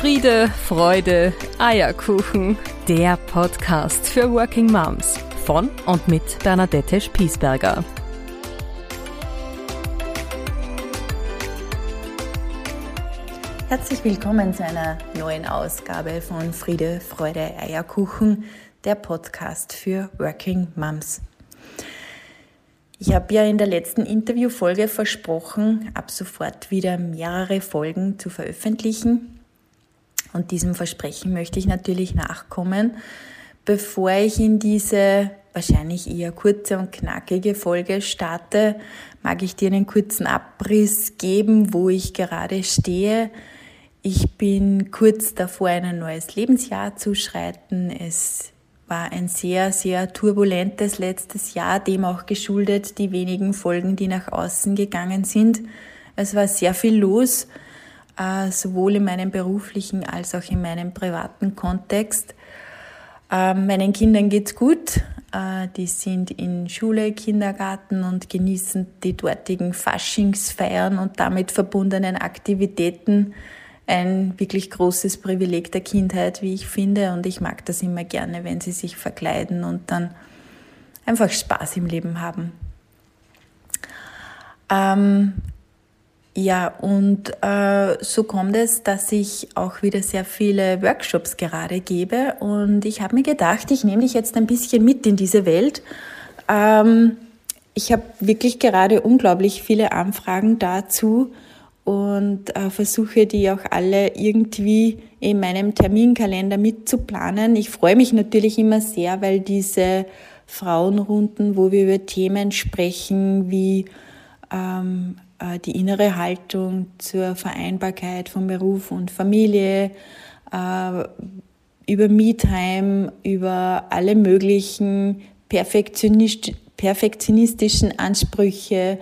Friede, Freude, Eierkuchen. Der Podcast für Working Moms von und mit Bernadette Spiesberger. Herzlich willkommen zu einer neuen Ausgabe von Friede, Freude, Eierkuchen, der Podcast für Working Moms. Ich habe ja in der letzten Interviewfolge versprochen, ab sofort wieder mehrere Folgen zu veröffentlichen. Und diesem Versprechen möchte ich natürlich nachkommen. Bevor ich in diese wahrscheinlich eher kurze und knackige Folge starte, mag ich dir einen kurzen Abriss geben, wo ich gerade stehe. Ich bin kurz davor, ein neues Lebensjahr zu schreiten. Es war ein sehr, sehr turbulentes letztes Jahr, dem auch geschuldet die wenigen Folgen, die nach außen gegangen sind. Es war sehr viel los. Äh, sowohl in meinem beruflichen als auch in meinem privaten Kontext. Ähm, meinen Kindern geht's gut. Äh, die sind in Schule, Kindergarten und genießen die dortigen Faschingsfeiern und damit verbundenen Aktivitäten. Ein wirklich großes Privileg der Kindheit, wie ich finde. Und ich mag das immer gerne, wenn sie sich verkleiden und dann einfach Spaß im Leben haben. Ähm, ja, und äh, so kommt es, dass ich auch wieder sehr viele Workshops gerade gebe. Und ich habe mir gedacht, ich nehme dich jetzt ein bisschen mit in diese Welt. Ähm, ich habe wirklich gerade unglaublich viele Anfragen dazu und äh, versuche die auch alle irgendwie in meinem Terminkalender mitzuplanen. Ich freue mich natürlich immer sehr, weil diese Frauenrunden, wo wir über Themen sprechen wie ähm, äh, die innere Haltung zur Vereinbarkeit von Beruf und Familie, äh, über Me-Time, über alle möglichen perfektionistischen Ansprüche,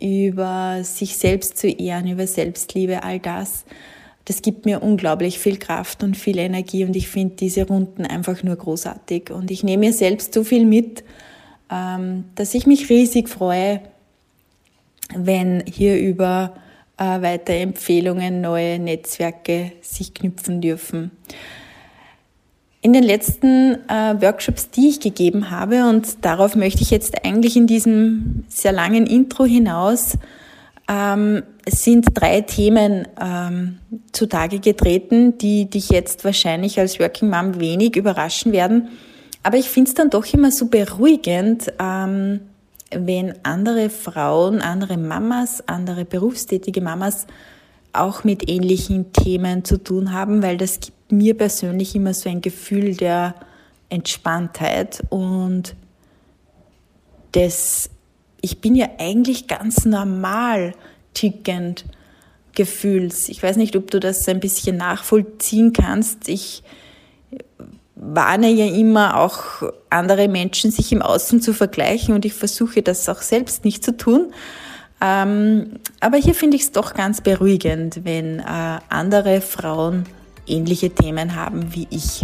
über sich selbst zu ehren, über Selbstliebe, all das. Das gibt mir unglaublich viel Kraft und viel Energie und ich finde diese Runden einfach nur großartig. Und ich nehme mir selbst so viel mit, ähm, dass ich mich riesig freue, wenn hier über äh, weitere Empfehlungen, neue Netzwerke sich knüpfen dürfen. In den letzten äh, Workshops, die ich gegeben habe, und darauf möchte ich jetzt eigentlich in diesem sehr langen Intro hinaus, ähm, sind drei Themen ähm, zutage getreten, die dich jetzt wahrscheinlich als Working Mom wenig überraschen werden. Aber ich finde es dann doch immer so beruhigend, ähm, wenn andere Frauen, andere Mamas, andere berufstätige Mamas auch mit ähnlichen Themen zu tun haben, weil das gibt mir persönlich immer so ein Gefühl der Entspanntheit und des, ich bin ja eigentlich ganz normal tickend Gefühls. Ich weiß nicht, ob du das ein bisschen nachvollziehen kannst. Ich warne ja immer auch andere Menschen, sich im Außen zu vergleichen und ich versuche das auch selbst nicht zu tun. Ähm, aber hier finde ich es doch ganz beruhigend, wenn äh, andere Frauen ähnliche Themen haben wie ich.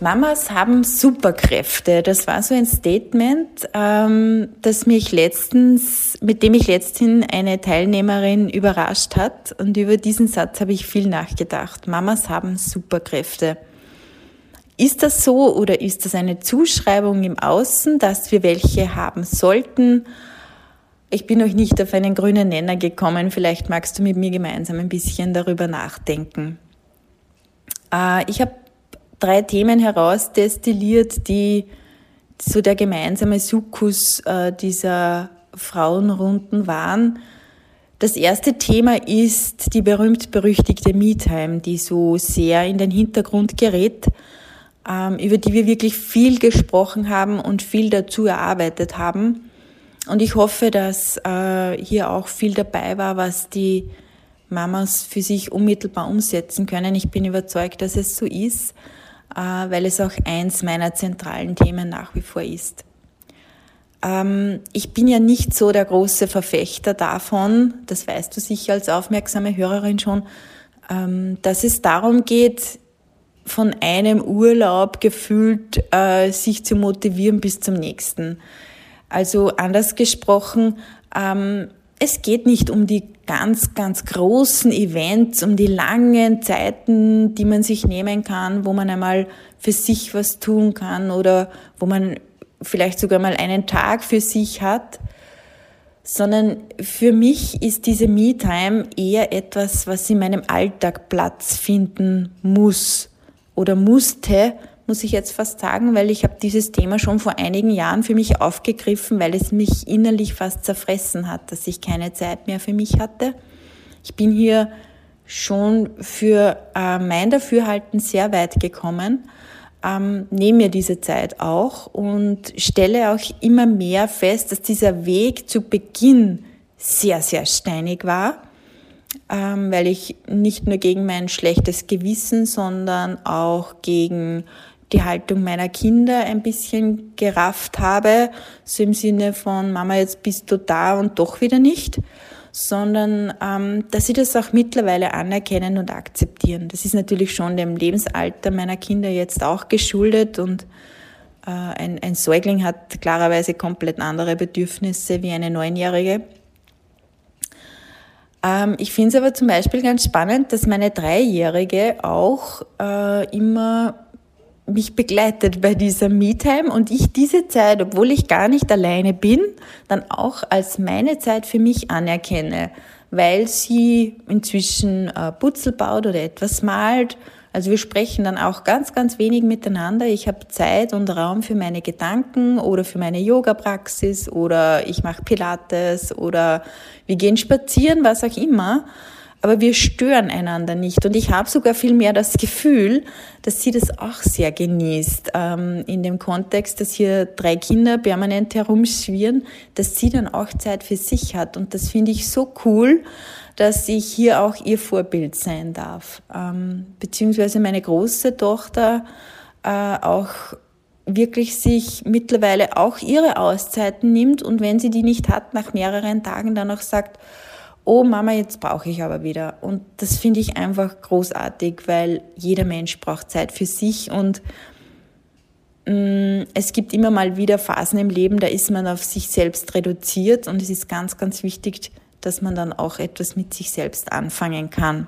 Mamas haben Superkräfte. Das war so ein Statement, ähm, das mich letztens, mit dem ich letzthin eine Teilnehmerin überrascht hat. Und über diesen Satz habe ich viel nachgedacht. Mamas haben Superkräfte. Ist das so oder ist das eine Zuschreibung im Außen, dass wir welche haben sollten? Ich bin noch nicht auf einen grünen Nenner gekommen. Vielleicht magst du mit mir gemeinsam ein bisschen darüber nachdenken. Äh, ich habe drei Themen herausdestilliert, die so der gemeinsame Sukkus äh, dieser Frauenrunden waren. Das erste Thema ist die berühmt-berüchtigte Me-Time, die so sehr in den Hintergrund gerät, ähm, über die wir wirklich viel gesprochen haben und viel dazu erarbeitet haben. Und ich hoffe, dass äh, hier auch viel dabei war, was die Mamas für sich unmittelbar umsetzen können. Ich bin überzeugt, dass es so ist. Äh, weil es auch eins meiner zentralen Themen nach wie vor ist. Ähm, ich bin ja nicht so der große Verfechter davon, das weißt du sicher als aufmerksame Hörerin schon, ähm, dass es darum geht, von einem Urlaub gefühlt äh, sich zu motivieren bis zum nächsten. Also anders gesprochen, ähm, es geht nicht um die ganz, ganz großen Events, um die langen Zeiten, die man sich nehmen kann, wo man einmal für sich was tun kann oder wo man vielleicht sogar mal einen Tag für sich hat, sondern für mich ist diese Me-Time eher etwas, was in meinem Alltag Platz finden muss oder musste, muss ich jetzt fast sagen, weil ich habe dieses Thema schon vor einigen Jahren für mich aufgegriffen, weil es mich innerlich fast zerfressen hat, dass ich keine Zeit mehr für mich hatte. Ich bin hier schon für äh, mein Dafürhalten sehr weit gekommen, ähm, nehme mir diese Zeit auch und stelle auch immer mehr fest, dass dieser Weg zu Beginn sehr, sehr steinig war, ähm, weil ich nicht nur gegen mein schlechtes Gewissen, sondern auch gegen die Haltung meiner Kinder ein bisschen gerafft habe, so im Sinne von Mama, jetzt bist du da und doch wieder nicht, sondern ähm, dass sie das auch mittlerweile anerkennen und akzeptieren. Das ist natürlich schon dem Lebensalter meiner Kinder jetzt auch geschuldet und äh, ein, ein Säugling hat klarerweise komplett andere Bedürfnisse wie eine Neunjährige. Ähm, ich finde es aber zum Beispiel ganz spannend, dass meine Dreijährige auch äh, immer mich begleitet bei dieser Me-Time und ich diese Zeit, obwohl ich gar nicht alleine bin, dann auch als meine Zeit für mich anerkenne, weil sie inzwischen äh, Putzel baut oder etwas malt. Also wir sprechen dann auch ganz, ganz wenig miteinander. Ich habe Zeit und Raum für meine Gedanken oder für meine Yoga-Praxis oder ich mache Pilates oder wir gehen spazieren, was auch immer aber wir stören einander nicht. Und ich habe sogar viel mehr das Gefühl, dass sie das auch sehr genießt, ähm, in dem Kontext, dass hier drei Kinder permanent herumschwirren, dass sie dann auch Zeit für sich hat. Und das finde ich so cool, dass ich hier auch ihr Vorbild sein darf. Ähm, beziehungsweise meine große Tochter äh, auch wirklich sich mittlerweile auch ihre Auszeiten nimmt und wenn sie die nicht hat, nach mehreren Tagen dann auch sagt, oh Mama, jetzt brauche ich aber wieder. Und das finde ich einfach großartig, weil jeder Mensch braucht Zeit für sich und mm, es gibt immer mal wieder Phasen im Leben, da ist man auf sich selbst reduziert und es ist ganz, ganz wichtig, dass man dann auch etwas mit sich selbst anfangen kann.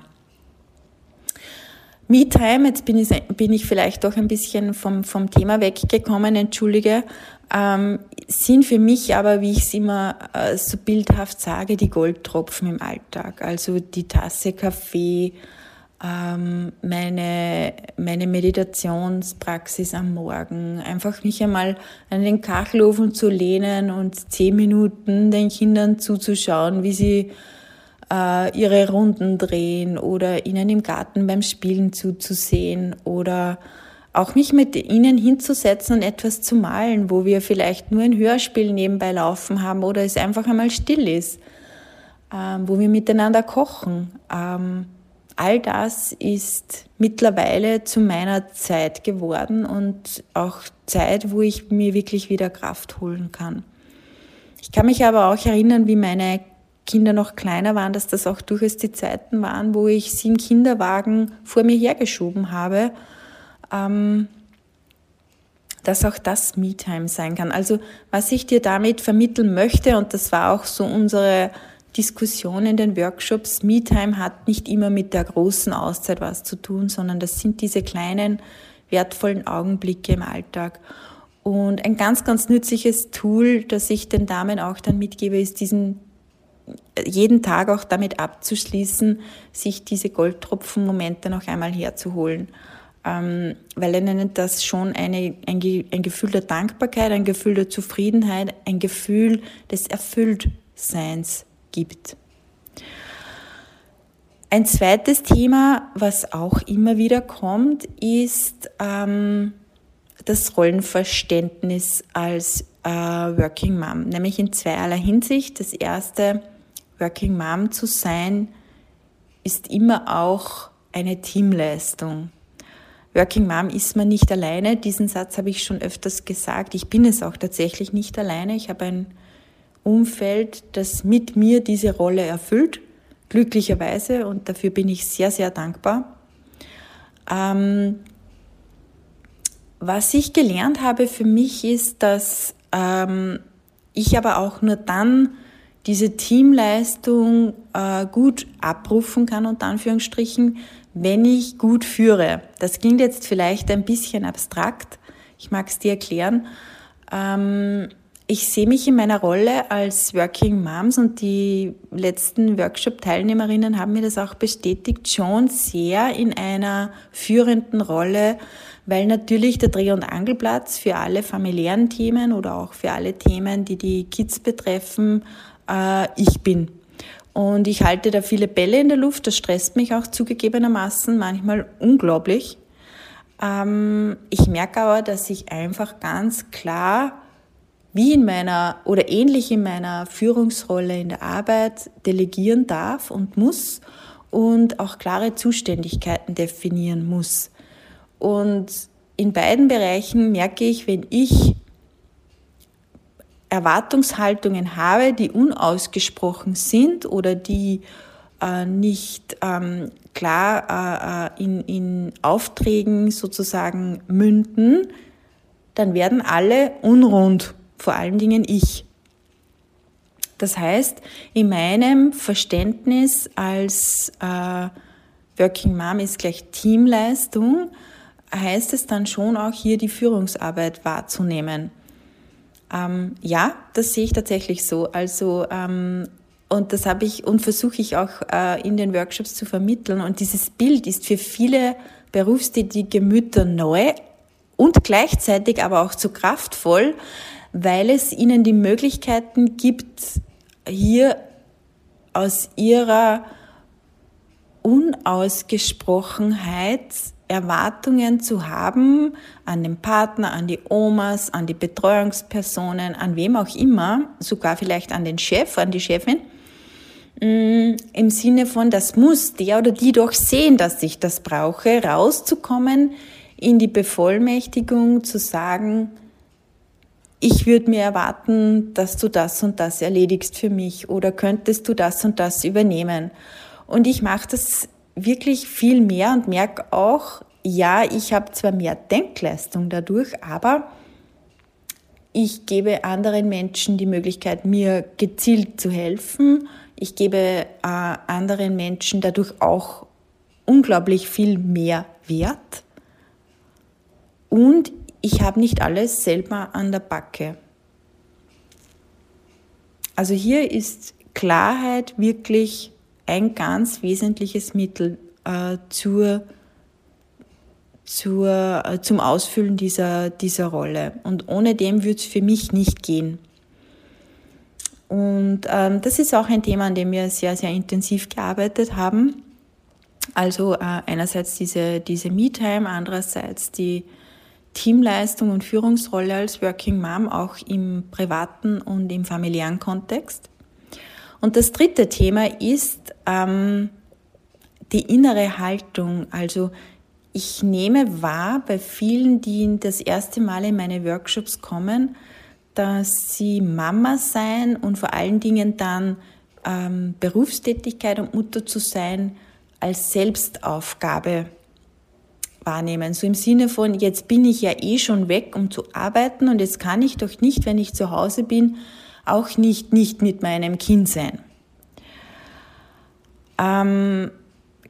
Me-Time, jetzt bin ich, bin ich vielleicht doch ein bisschen vom, vom Thema weggekommen, entschuldige, ähm, sind für mich aber, wie ich es immer äh, so bildhaft sage, die Goldtropfen im Alltag. Also die Tasse Kaffee, ähm, meine, meine Meditationspraxis am Morgen, einfach mich einmal an den Kachelofen zu lehnen und zehn Minuten den Kindern zuzuschauen, wie sie äh, ihre Runden drehen oder ihnen im Garten beim Spielen zuzusehen oder auch mich mit ihnen hinzusetzen und etwas zu malen, wo wir vielleicht nur ein Hörspiel nebenbei laufen haben oder es einfach einmal still ist, ähm, wo wir miteinander kochen. Ähm, all das ist mittlerweile zu meiner Zeit geworden und auch Zeit, wo ich mir wirklich wieder Kraft holen kann. Ich kann mich aber auch erinnern, wie meine Kinder noch kleiner waren, dass das auch durchaus die Zeiten waren, wo ich sie im Kinderwagen vor mir hergeschoben habe, ähm, dass auch das Me-Time sein kann. Also was ich dir damit vermitteln möchte, und das war auch so unsere Diskussion in den Workshops, Me-Time hat nicht immer mit der großen Auszeit was zu tun, sondern das sind diese kleinen, wertvollen Augenblicke im Alltag. Und ein ganz, ganz nützliches Tool, das ich den Damen auch dann mitgebe, ist diesen jeden Tag auch damit abzuschließen, sich diese Goldtropfen-Momente noch einmal herzuholen. Ähm, weil ihnen das schon eine, ein, ein Gefühl der Dankbarkeit, ein Gefühl der Zufriedenheit, ein Gefühl des Erfülltseins gibt. Ein zweites Thema, was auch immer wieder kommt, ist ähm, das Rollenverständnis als äh, Working Mom, nämlich in zweierlei Hinsicht. Das erste, Working Mom zu sein, ist immer auch eine Teamleistung. Working Mom ist man nicht alleine. Diesen Satz habe ich schon öfters gesagt. Ich bin es auch tatsächlich nicht alleine. Ich habe ein Umfeld, das mit mir diese Rolle erfüllt, glücklicherweise, und dafür bin ich sehr, sehr dankbar. Ähm, was ich gelernt habe für mich ist, dass ähm, ich aber auch nur dann diese Teamleistung äh, gut abrufen kann, unter Anführungsstrichen, wenn ich gut führe. Das klingt jetzt vielleicht ein bisschen abstrakt, ich mag es dir erklären. Ähm, ich sehe mich in meiner Rolle als Working Moms und die letzten Workshop-Teilnehmerinnen haben mir das auch bestätigt, schon sehr in einer führenden Rolle, weil natürlich der Dreh- und Angelplatz für alle familiären Themen oder auch für alle Themen, die die Kids betreffen, äh, ich bin. Und ich halte da viele Bälle in der Luft, das stresst mich auch zugegebenermaßen manchmal unglaublich. Ähm, ich merke aber, dass ich einfach ganz klar wie in meiner oder ähnlich in meiner Führungsrolle in der Arbeit delegieren darf und muss und auch klare Zuständigkeiten definieren muss. Und in beiden Bereichen merke ich, wenn ich Erwartungshaltungen habe, die unausgesprochen sind oder die äh, nicht ähm, klar äh, äh in, in Aufträgen sozusagen münden, dann werden alle unrund vor allen Dingen ich. Das heißt, in meinem Verständnis als äh, Working Mom ist gleich Teamleistung, heißt es dann schon auch hier die Führungsarbeit wahrzunehmen. Ähm, ja, das sehe ich tatsächlich so. Also ähm, und das habe ich und versuche ich auch äh, in den Workshops zu vermitteln. Und dieses Bild ist für viele berufstätige Mütter neu und gleichzeitig aber auch zu kraftvoll, weil es ihnen die Möglichkeiten gibt, hier aus ihrer Unausgesprochenheit Erwartungen zu haben an den Partner, an die Omas, an die Betreuungspersonen, an wem auch immer, sogar vielleicht an den Chef, an die Chefin, mm, im Sinne von, das muss der oder die doch sehen, dass ich das brauche, rauszukommen in die Bevollmächtigung zu sagen, ich würde mir erwarten, dass du das und das erledigst für mich oder könntest du das und das übernehmen. Und ich mache das wirklich viel mehr und merke auch, ja, ich habe zwar mehr Denkleistung dadurch, aber ich gebe anderen Menschen die Möglichkeit, mir gezielt zu helfen. Ich gebe äh, anderen Menschen dadurch auch unglaublich viel mehr Wert. Und ich habe nicht alles selber an der Backe. Also hier ist Klarheit wirklich ein ganz wesentliches Mittel äh, zur, zur, äh, zum Ausfüllen dieser, dieser Rolle. Und ohne dem würde es für mich nicht gehen. Und ähm, das ist auch ein Thema, an dem wir sehr, sehr intensiv gearbeitet haben. Also äh, einerseits diese, diese Me-Time, andererseits die Teamleistung und Führungsrolle als Working Mom auch im privaten und im familiären Kontext. Und das dritte Thema ist ähm, die innere Haltung. Also ich nehme wahr bei vielen, die das erste Mal in meine Workshops kommen, dass sie Mama sein und vor allen Dingen dann ähm, Berufstätigkeit und Mutter zu sein als Selbstaufgabe wahrnehmen. So im Sinne von, jetzt bin ich ja eh schon weg, um zu arbeiten und jetzt kann ich doch nicht, wenn ich zu Hause bin, auch nicht nicht mit meinem Kind sein. Ähm,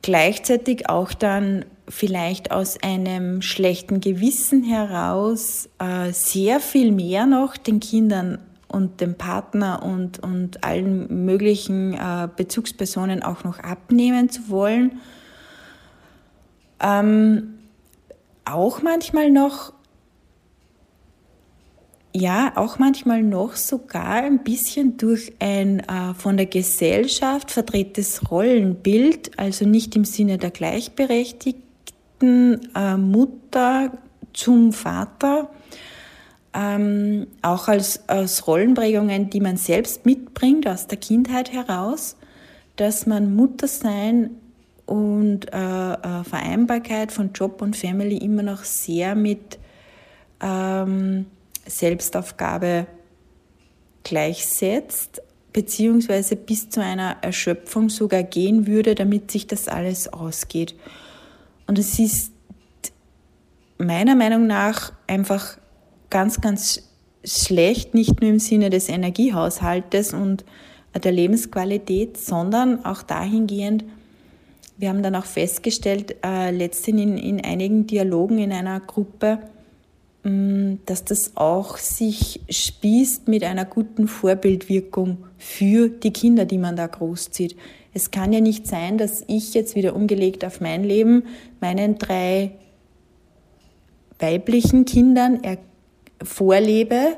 gleichzeitig auch dann vielleicht aus einem schlechten Gewissen heraus äh, sehr viel mehr noch den Kindern und dem Partner und, und allen möglichen äh, Bezugspersonen auch noch abnehmen zu wollen. Ähm, auch manchmal noch, ja, auch manchmal noch sogar ein bisschen durch ein äh, von der Gesellschaft verdrehtes Rollenbild, also nicht im Sinne der gleichberechtigten äh, Mutter zum Vater, ähm, auch als, als Rollenprägungen, die man selbst mitbringt aus der Kindheit heraus, dass man Muttersein und äh, äh, Vereinbarkeit von Job und Family immer noch sehr mit ähm, Selbstaufgabe gleichsetzt, beziehungsweise bis zu einer Erschöpfung sogar gehen würde, damit sich das alles ausgeht. Und es ist meiner Meinung nach einfach ganz, ganz schlecht, nicht nur im Sinne des Energiehaushaltes und der Lebensqualität, sondern auch dahingehend, wir haben dann auch festgestellt, äh, letztens in, in einigen Dialogen in einer Gruppe, dass das auch sich spießt mit einer guten Vorbildwirkung für die Kinder, die man da großzieht. Es kann ja nicht sein, dass ich jetzt wieder umgelegt auf mein Leben meinen drei weiblichen Kindern vorlebe,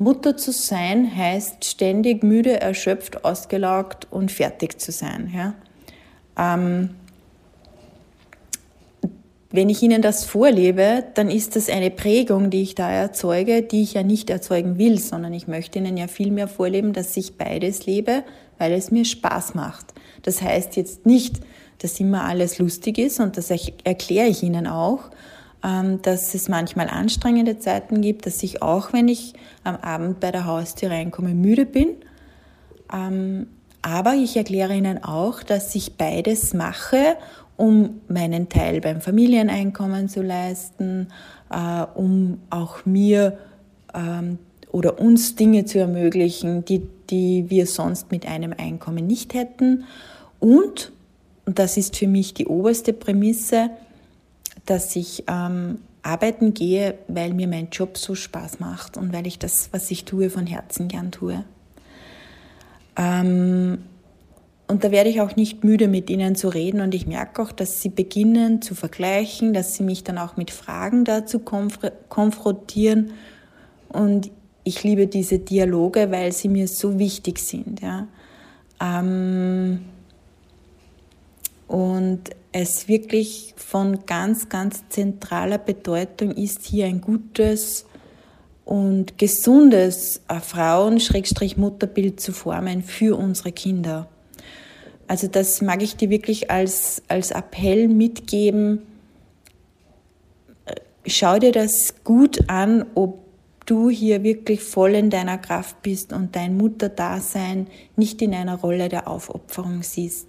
Mutter zu sein heißt ständig müde, erschöpft, ausgelaugt und fertig zu sein. Ja? Ähm, wenn ich Ihnen das vorlebe, dann ist das eine Prägung, die ich da erzeuge, die ich ja nicht erzeugen will, sondern ich möchte Ihnen ja viel mehr vorleben, dass ich beides lebe, weil es mir Spaß macht. Das heißt jetzt nicht, dass immer alles lustig ist und das erkläre ich Ihnen auch, ähm, dass es manchmal anstrengende Zeiten gibt, dass ich auch, wenn ich am Abend bei der Haustür reinkomme, müde bin. Ähm, aber ich erkläre Ihnen auch, dass ich beides mache, um meinen Teil beim Familieneinkommen zu leisten, äh, um auch mir ähm, oder uns Dinge zu ermöglichen, die, die wir sonst mit einem Einkommen nicht hätten. Und, und das ist für mich die oberste Prämisse, dass ich ähm, arbeiten gehe, weil mir mein Job so Spaß macht und weil ich das, was ich tue, von Herzen gern tue. Ähm, und da werde ich auch nicht müde, mit ihnen zu reden. Und ich merke auch, dass sie beginnen zu vergleichen, dass sie mich dann auch mit Fragen dazu konf konfrontieren. Und ich liebe diese Dialoge, weil sie mir so wichtig sind. Ja. Ähm, und es wirklich von ganz, ganz zentraler Bedeutung ist, hier ein gutes und gesundes äh, Frauen-Mutterbild zu formen für unsere Kinder. Also das mag ich dir wirklich als, als Appell mitgeben. Äh, schau dir das gut an, ob du hier wirklich voll in deiner Kraft bist und dein Mutterdasein nicht in einer Rolle der Aufopferung siehst.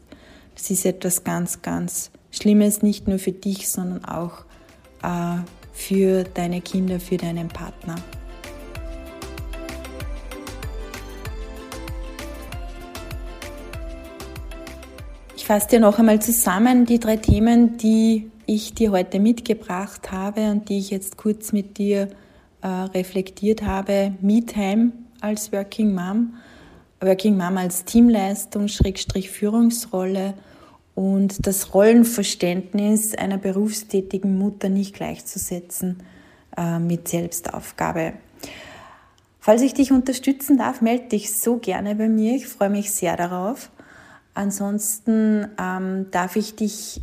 Das ist etwas ganz, ganz Schlimmes, nicht nur für dich, sondern auch äh, für deine Kinder, für deinen Partner. Fasse dir noch einmal zusammen die drei Themen, die ich dir heute mitgebracht habe und die ich jetzt kurz mit dir äh, reflektiert habe. Me-Time als Working Mom, Working Mom als Teamleistung, Schrägstrich Führungsrolle und das Rollenverständnis einer berufstätigen Mutter nicht gleichzusetzen äh, mit Selbstaufgabe. Falls ich dich unterstützen darf, melde dich so gerne bei mir. Ich freue mich sehr darauf. Ansonsten ähm, darf ich dich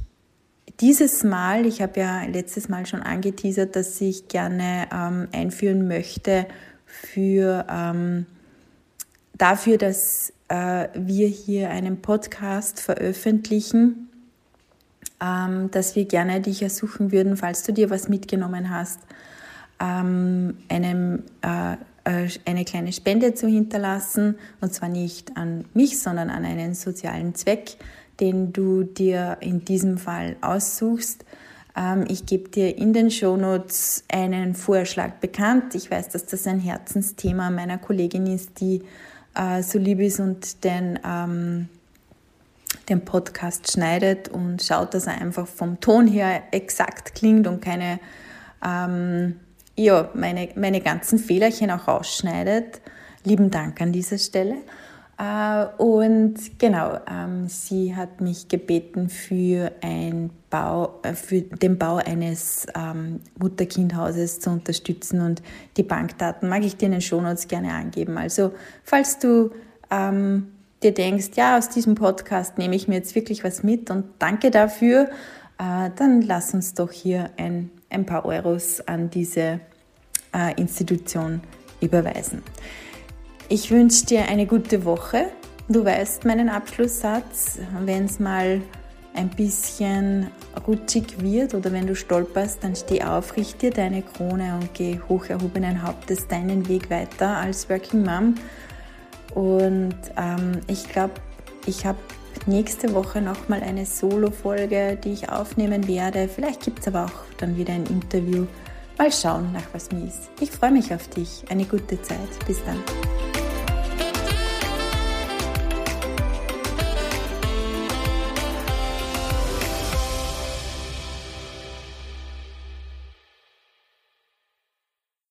dieses Mal, ich habe ja letztes Mal schon angeteasert, dass ich gerne ähm, einführen möchte für ähm, dafür, dass äh, wir hier einen Podcast veröffentlichen, ähm, dass wir gerne dich ersuchen würden, falls du dir was mitgenommen hast, ähm, einem, äh, eine kleine Spende zu hinterlassen. Und zwar nicht an mich, sondern an einen sozialen Zweck, den du dir in diesem Fall aussuchst. Ähm, ich gebe dir in den Shownotes einen Vorschlag bekannt. Ich weiß, dass das ein Herzensthema meiner Kollegin ist, die äh, so lieb ist und den, ähm, den Podcast schneidet und schaut, dass er einfach vom Ton her exakt klingt und keine, ähm, ja, meine, meine ganzen Fehlerchen auch rausschneidet. Lieben Dank an dieser Stelle. Äh, und genau, ähm, sie hat mich gebeten für, ein Bau, äh, für den Bau eines ähm, Mutter-Kind-Hauses zu unterstützen und die Bankdaten mag ich dir in den Shownotes gerne angeben. Also falls du ähm, dir denkst, ja, aus diesem Podcast nehme ich mir jetzt wirklich was mit und danke dafür, äh, dann lass uns doch hier ein, ein paar Euros an diese äh, Institution überweisen. Ich wünsche dir eine gute Woche. Du weißt meinen Abschlusssatz. Wenn es mal ein bisschen rutschig wird oder wenn du stolperst, dann steh auf, richte dir deine Krone und geh hoch erhobenen Hauptes deinen Weg weiter als Working Mom. Und ähm, ich glaube, ich habe nächste Woche nochmal eine Solo-Folge, die ich aufnehmen werde. Vielleicht gibt es aber auch dann wieder ein Interview Mal schauen, nach was mir ist. Ich freue mich auf dich. Eine gute Zeit. Bis dann.